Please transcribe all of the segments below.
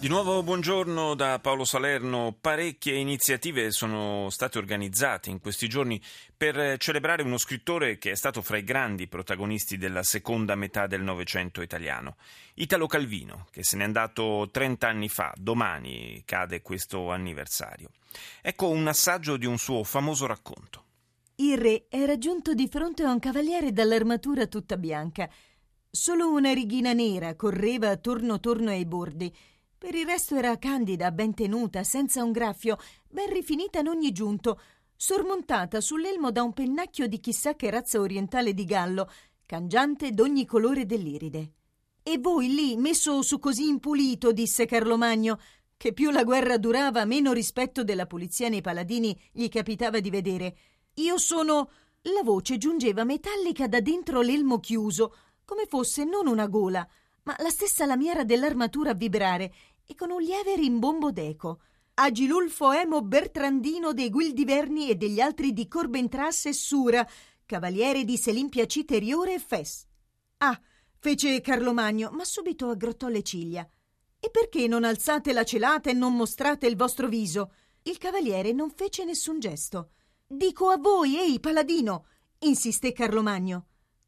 Di nuovo buongiorno da Paolo Salerno. Parecchie iniziative sono state organizzate in questi giorni per celebrare uno scrittore che è stato fra i grandi protagonisti della seconda metà del Novecento italiano. Italo Calvino, che se n'è andato 30 anni fa, domani cade questo anniversario. Ecco un assaggio di un suo famoso racconto. Il re era giunto di fronte a un cavaliere dall'armatura tutta bianca. Solo una righina nera correva attorno torno ai bordi. Per il resto era candida, ben tenuta, senza un graffio, ben rifinita in ogni giunto, sormontata sull'elmo da un pennacchio di chissà che razza orientale di gallo, cangiante d'ogni colore dell'iride. E voi lì, messo su così impulito, disse Carlomagno, che più la guerra durava, meno rispetto della polizia nei paladini gli capitava di vedere. Io sono. La voce giungeva metallica da dentro l'elmo chiuso, come fosse non una gola, ma la stessa lamiera dell'armatura a vibrare e con un lieve rimbombo d'eco. Agilulfo Emo Bertrandino dei Guildiverni e degli altri di Corbentrasse e Sura, cavaliere di Selimpia Citeriore e Fes. Ah, fece Carlomagno, ma subito aggrottò le ciglia. E perché non alzate la celata e non mostrate il vostro viso? Il cavaliere non fece nessun gesto. Dico a voi, ehi, paladino, insisté Carlomagno.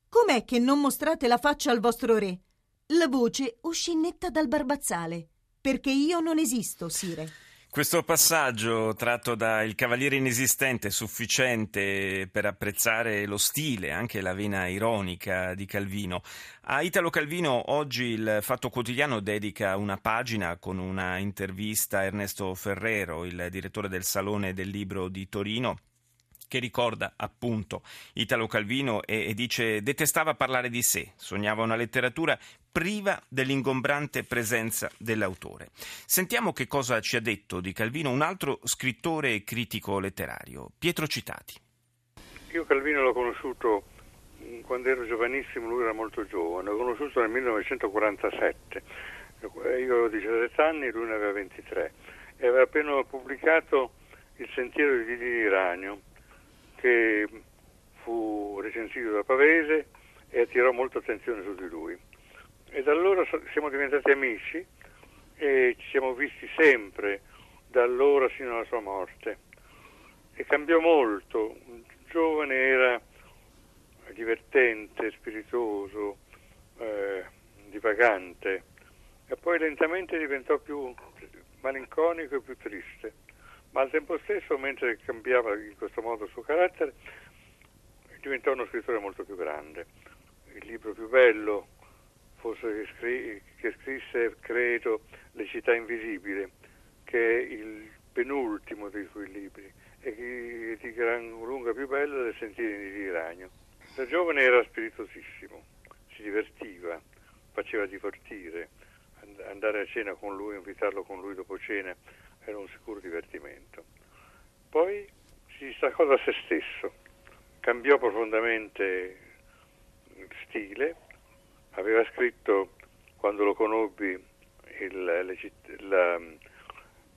Com'è che non mostrate la faccia al vostro re? La voce uscì netta dal barbazzale. Perché io non esisto, Sire. Questo passaggio tratto da Il Cavaliere Inesistente è sufficiente per apprezzare lo stile, anche la vena ironica di Calvino. A Italo Calvino oggi il Fatto Quotidiano dedica una pagina con una intervista a Ernesto Ferrero, il direttore del Salone del Libro di Torino che ricorda appunto Italo Calvino e, e, dice detestava parlare di sé, sognava una letteratura priva dell'ingombrante presenza dell'autore. Sentiamo che cosa ci ha detto di Calvino un altro scrittore e critico letterario, Pietro Citati. Io Calvino l'ho conosciuto mm, quando ero giovanissimo, lui era molto giovane, l'ho conosciuto nel 1947, io avevo 17 anni, lui ne aveva 23 e aveva appena pubblicato Il sentiero di Didi Ragno che fu recensito da Pavese e attirò molta attenzione su di lui. E da allora siamo diventati amici e ci siamo visti sempre, da allora fino alla sua morte. E cambiò molto, giovane era divertente, spiritoso, eh, divagante e poi lentamente diventò più malinconico e più triste ma al tempo stesso, mentre cambiava in questo modo il suo carattere, diventò uno scrittore molto più grande. Il libro più bello, forse che, che scrisse, credo, Le città invisibili, che è il penultimo dei suoi libri e di gran lunga più bello del Sentieri di Ragno. Da giovane era spiritosissimo, si divertiva, faceva divertire, andare a cena con lui, invitarlo con lui dopo cena era un distaccò da se stesso, cambiò profondamente stile, aveva scritto quando lo conobbi il, la,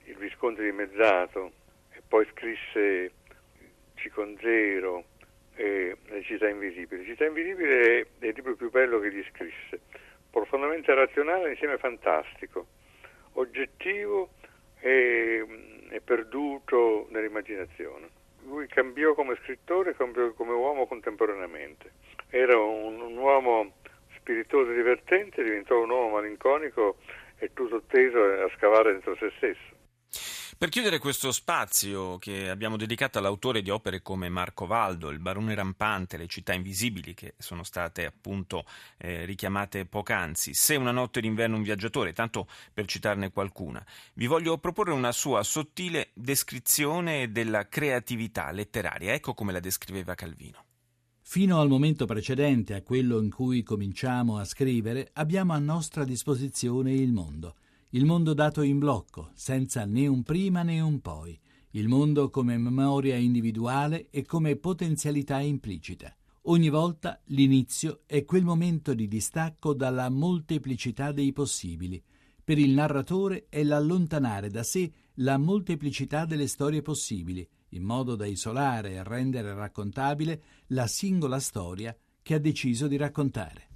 il Visconte di Mezzato e poi scrisse Ciconzero e Le città invisibili. Le città invisibili è, è il libro più bello che gli scrisse, profondamente razionale insieme fantastico, oggettivo è, è perduto nell'immaginazione. Lui cambiò come scrittore, cambiò come uomo contemporaneamente. Era un, un uomo spiritoso e divertente, diventò un uomo malinconico e tutto teso a scavare dentro se stesso. Per chiudere questo spazio che abbiamo dedicato all'autore di opere come Marco Valdo, Il barone rampante, Le città invisibili, che sono state appunto eh, richiamate poc'anzi, Se una notte d'inverno un viaggiatore, tanto per citarne qualcuna, vi voglio proporre una sua sottile descrizione della creatività letteraria. Ecco come la descriveva Calvino. Fino al momento precedente a quello in cui cominciamo a scrivere, abbiamo a nostra disposizione il mondo il mondo dato in blocco, senza né un prima né un poi, il mondo come memoria individuale e come potenzialità implicita. Ogni volta l'inizio è quel momento di distacco dalla molteplicità dei possibili. Per il narratore è l'allontanare da sé la molteplicità delle storie possibili, in modo da isolare e rendere raccontabile la singola storia che ha deciso di raccontare.